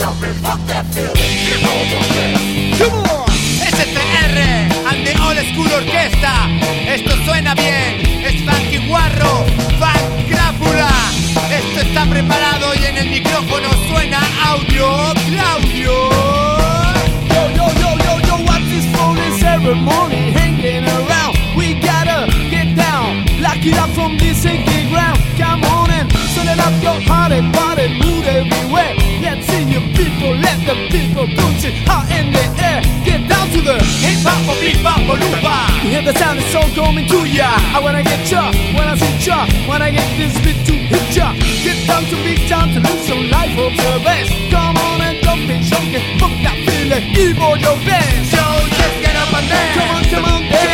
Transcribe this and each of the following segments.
jumping, fuck that feeling. Get over or boots it high in the air. Get down to the hip hop or bebop or loomba. You hear the sound it's all coming to ya. I wanna get ya, wanna see ya, wanna get this bit to hit ya. Get down to beat time to lose some life of the best. Come on and don't be shocking, fuck that feeling, give all your best. So just get up and dance. Come on, come on, dance.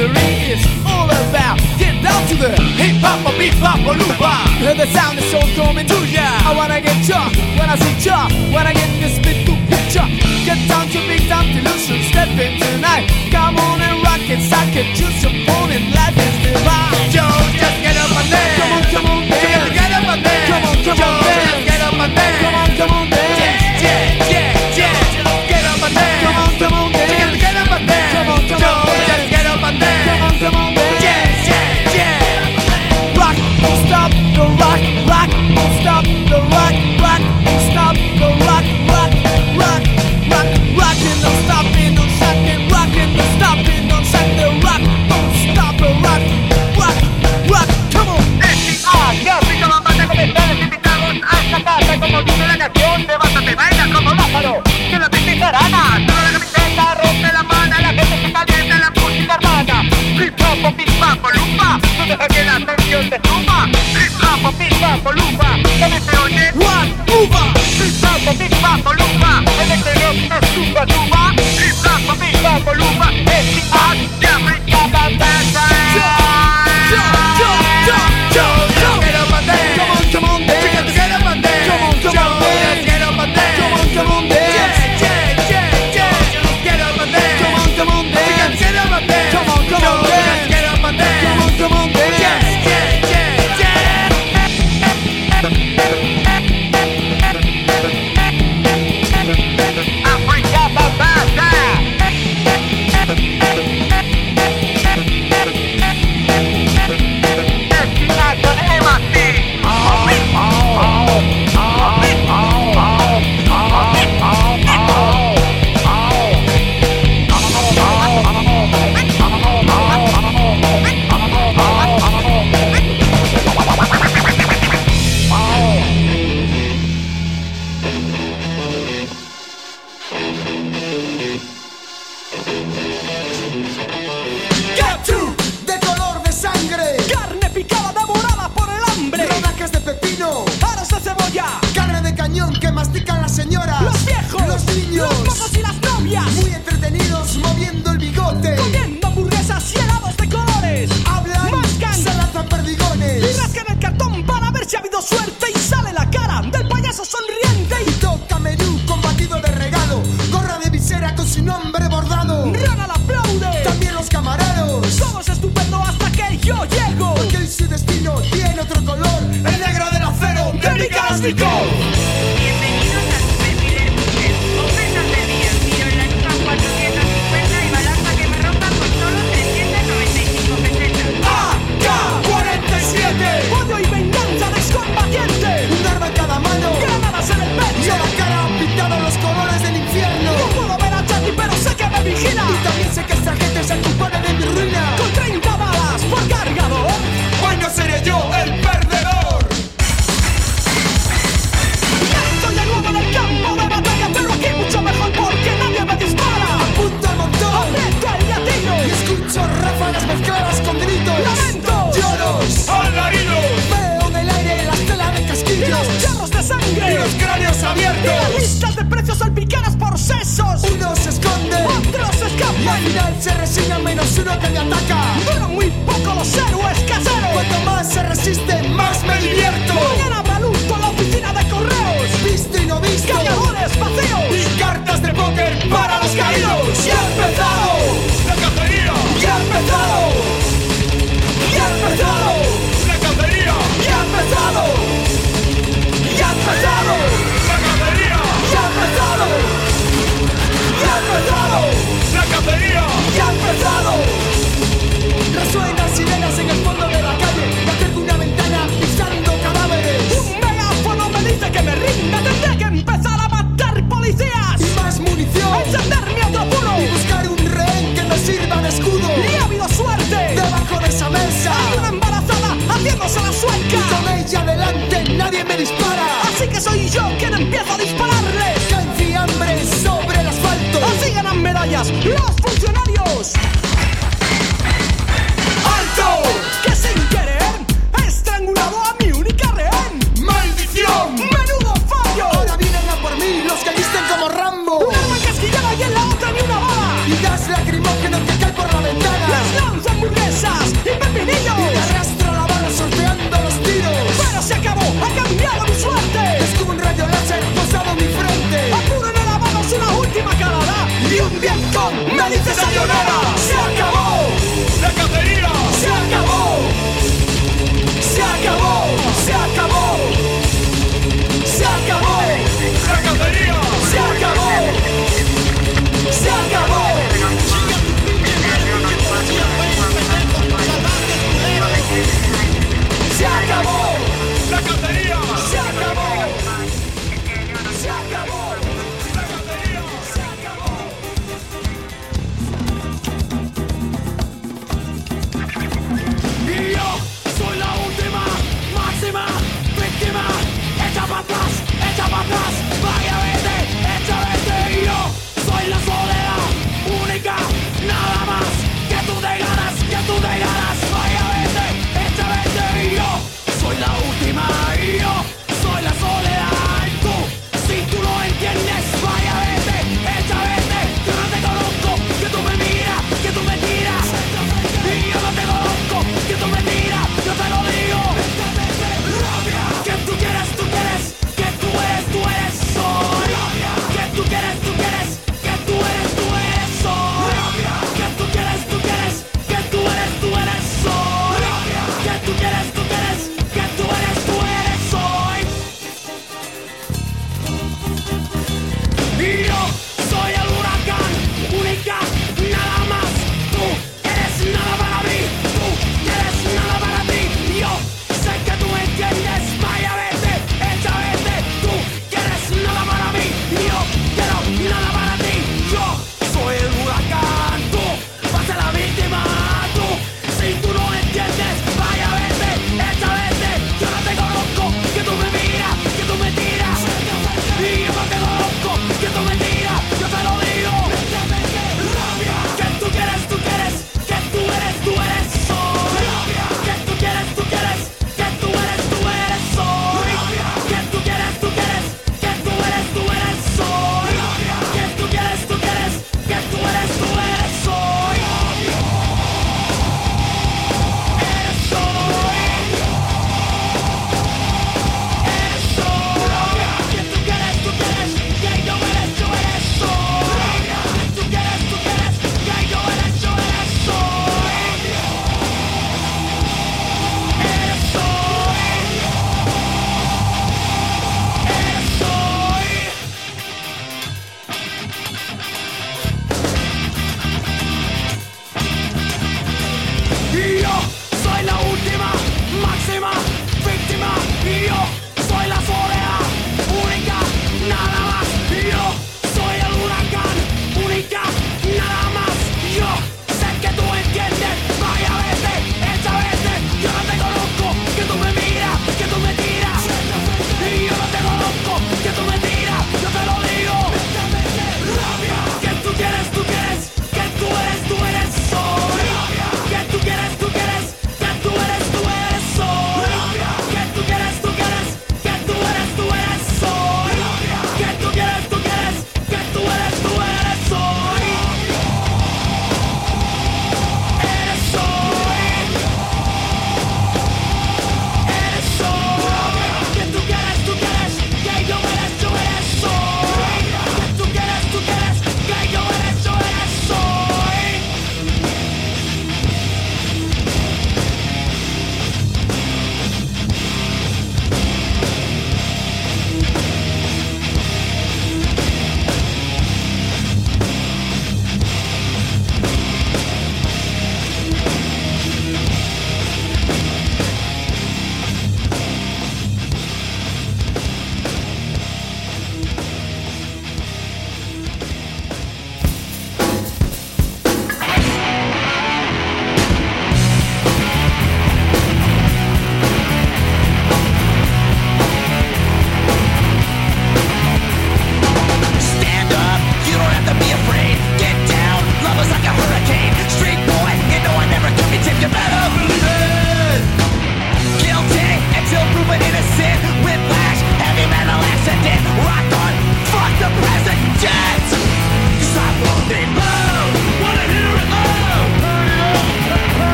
history is all about. Get down to the hip hop or beat pop or loop-bop. The sound is so coming to ya. I wanna get ya when I see ya. When I get this bit to picture. Get down to big time delusion. Step in tonight. Come on and rock it, sock it. juice your opponent. Life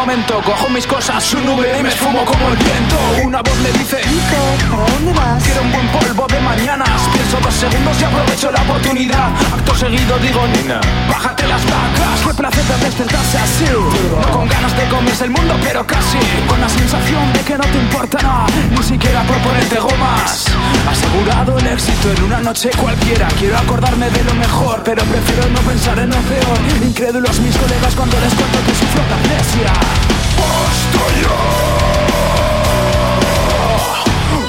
momento Cojo mis cosas, su nube Acto seguido digo Nina, bájate las vacas Qué placer de despertarse así No con ganas de comerse el mundo pero casi. Con la sensación de que no te importa nada Ni siquiera por ponerte gomas. Asegurado el éxito en una noche cualquiera. Quiero acordarme de lo mejor Pero prefiero no pensar en lo peor. Incrédulos mis colegas cuando les cuento que sufro amnesia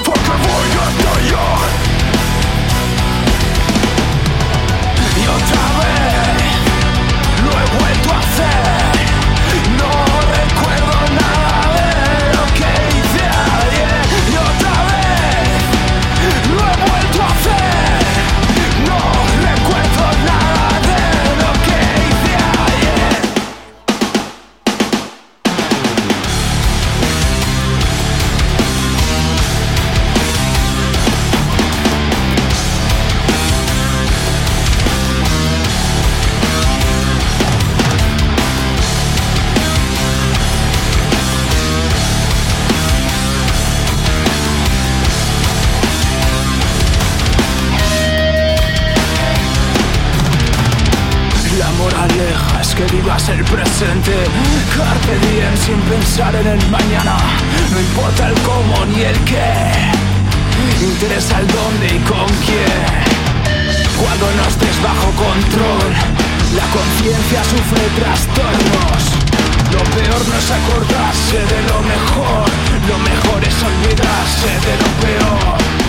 Porque voy a vuelto a hacer el presente Carpe diem sin pensar en el mañana. No importa el cómo ni el qué Interesa el dónde y con quién. Cuando no estés bajo control La conciencia sufre trastornos. Lo peor no es acordarse de lo mejor Lo mejor es olvidarse de lo peor. ¿Quién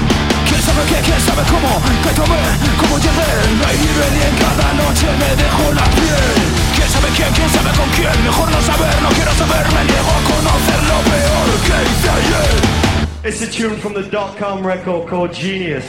sabe qué? ¿Quién sabe cómo? ¿Qué tomé? ¿Cómo y en cada noche me dejo la piel ¿Quién sabe quién? ¿Quién sabe con quién? Mejor no saber, no quiero saber Me niego a conocer lo peor que hice ayer It's a tune from the dot com record called Genius.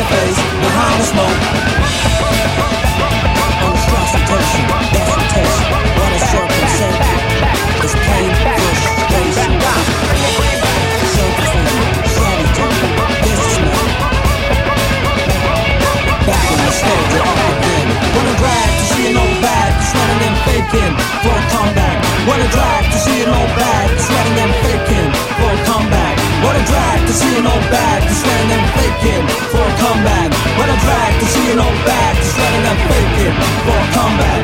your face behind the smoke. On the stress and tension, that's the. What is your consent? It's plain frustration. Self-defense. Back in the snow, again. Wanna drive to see an old bag, stunning and faking for a comeback. Wanna drive to see an old bag. to see an old bag, to stand and fake it for a comeback. What a drag to see an old bag, to stand and fake it for a comeback.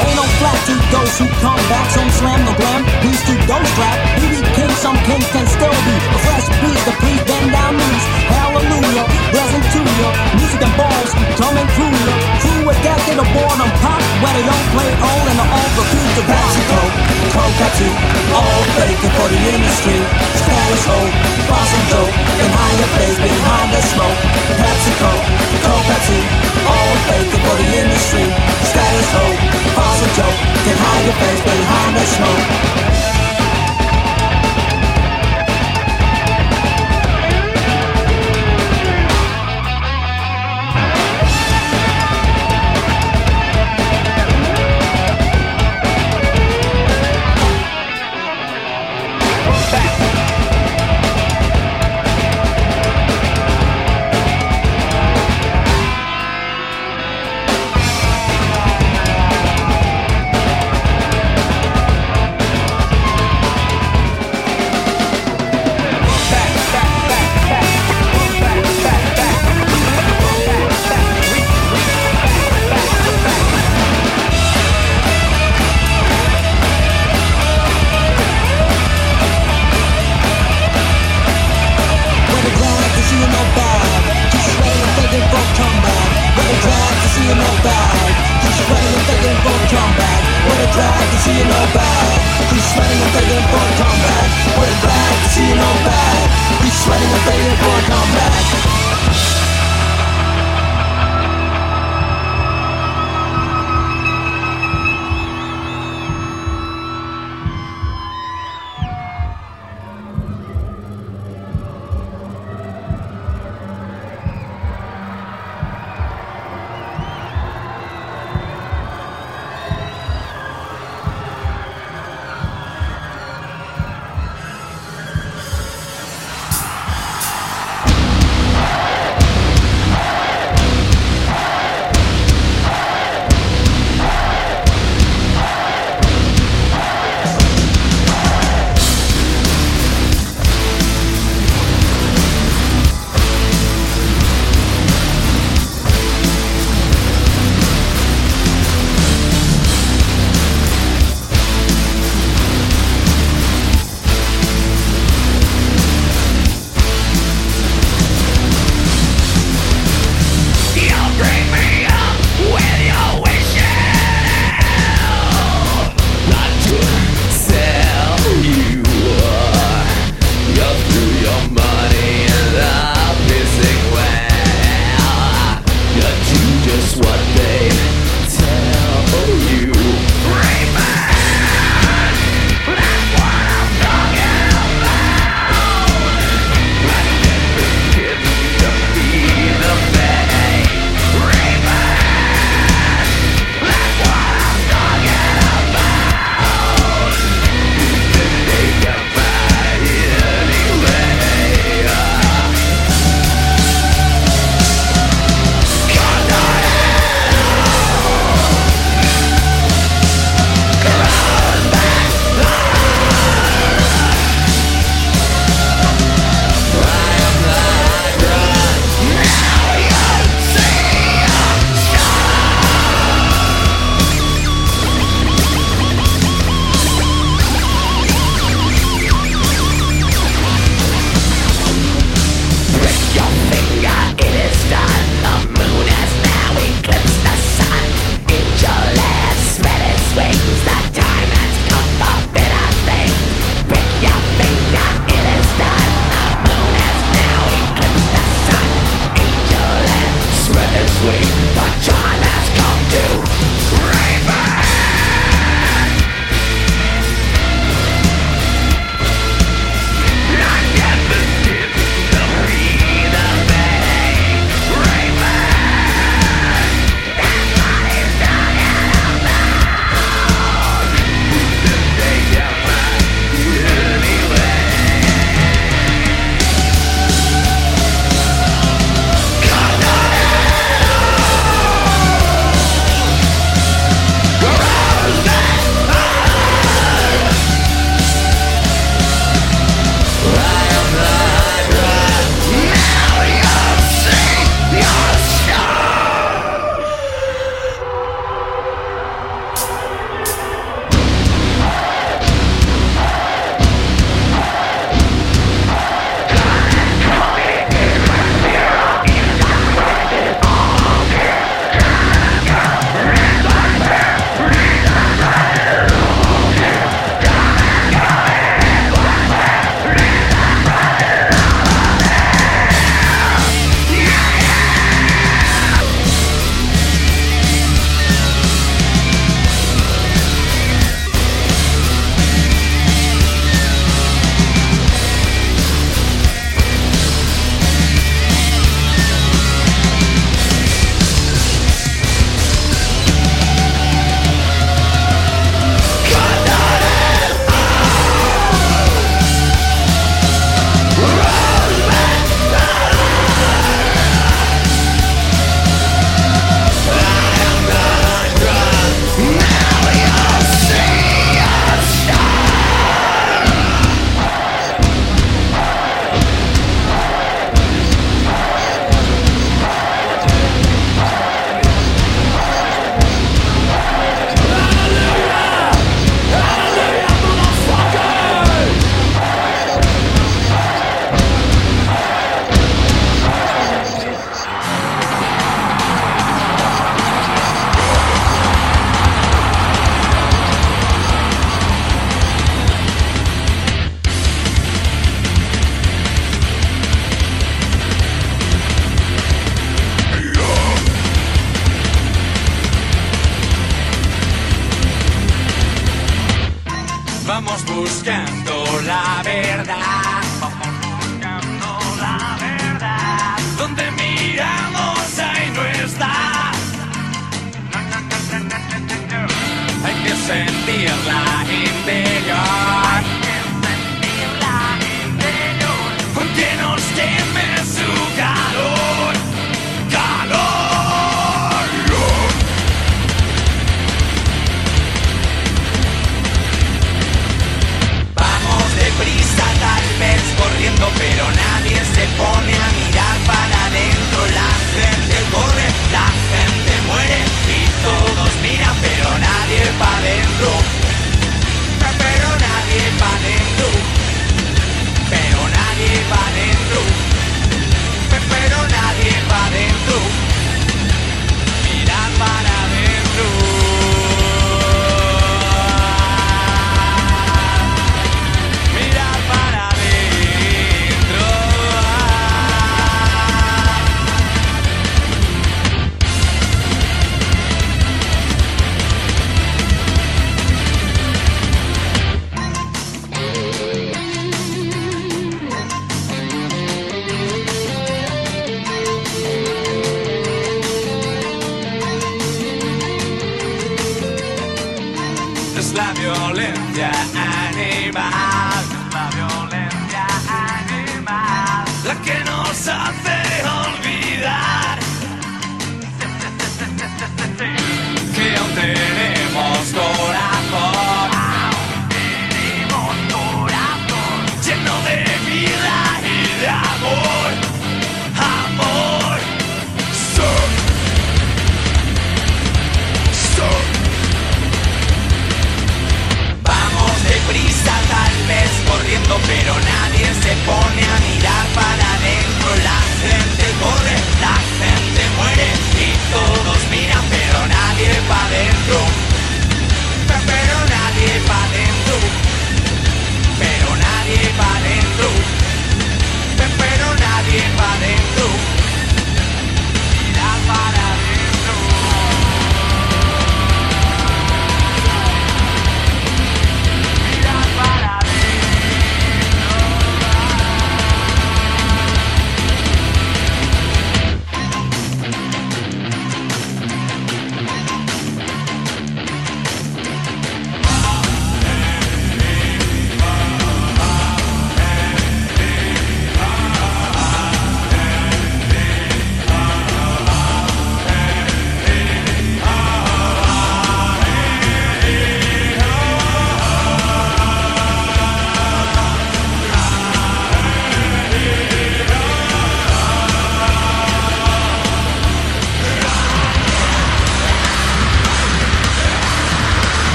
Ain't no flat to those who come back, some slam the glam, please to ghost rap. He be king, some kings can still be a fresh breeze to please bend down knees. Hallelujah, blessing to you, music and balls coming through you. Crew adapted to boredom pop, where they all play all and the all refuse to Pepsi Coke, Coke Pepsi, all faking for the industry. Status old, fossil dope. Can higher the behind the smoke. PepsiCo, cold Pepsi. All faking for the industry. Status quo, pause joke. Can higher your behind the smoke.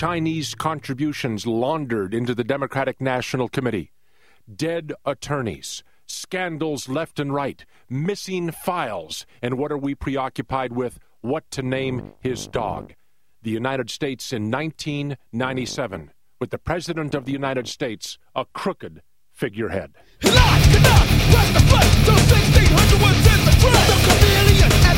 Chinese contributions laundered into the Democratic National Committee, dead attorneys, scandals left and right, missing files, and what are we preoccupied with? What to name his dog. The United States in 1997, with the President of the United States a crooked figurehead.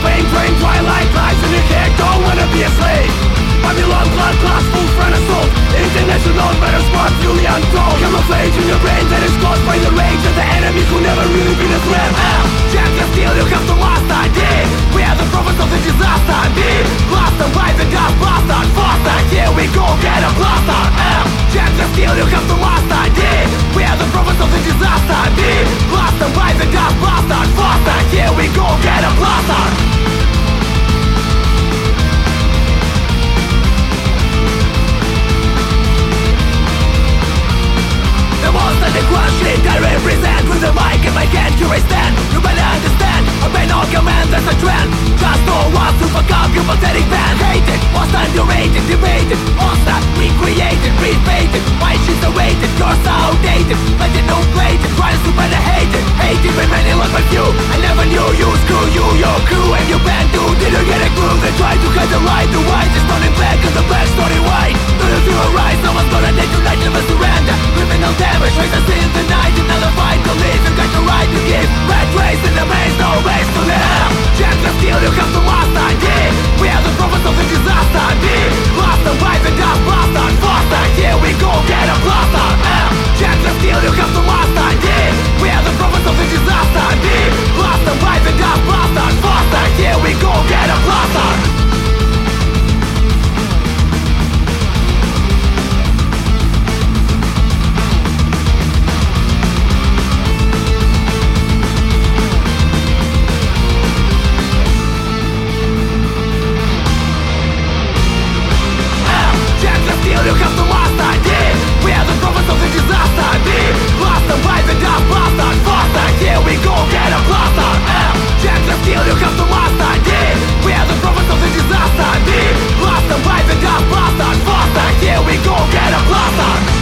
blood International better spot fully untold. Camouflage in your brain that is caused by the rage Of the enemy who never really been a threat. L Jack the steel you have to last ID We are the prophets of the disaster D Last by the gas bastard Faster here we go get a blaster. L Jack the steel you have to last ID We are the prophets of the disaster D Last by the gas bastard Faster here we go get a blaster Monster, the crushing I represent. With the mic in my hand Here I stand, Obey no command, that's a trend. Just know what to fuck up, you pathetic band Hated, was underrated, debated. Monster, recreated, repainted My shit's awaited, yours outdated. But you know blatant, trying to better hated? Hated by many like my few I never knew you, screw you, your crew And your band too, didn't get a clue? They tried to hide the light, the white is turning black And the black story white. Do you feel alright? Someone's gonna take tonight, never surrender. Criminal damage, raise us in the night Another fight to live, you got the right to give Bad place to live Check the steel, you have to master Indeed, we are the prophets of the disaster Be blaster by the dust blaster faster Here we go, get a blaster M, check the steel, you have to master Indeed, we are the prophets of the disaster Be blaster by the dust blaster faster Here we go, get a blaster We are the of disaster got blasted Faster, here we go, get a blaster.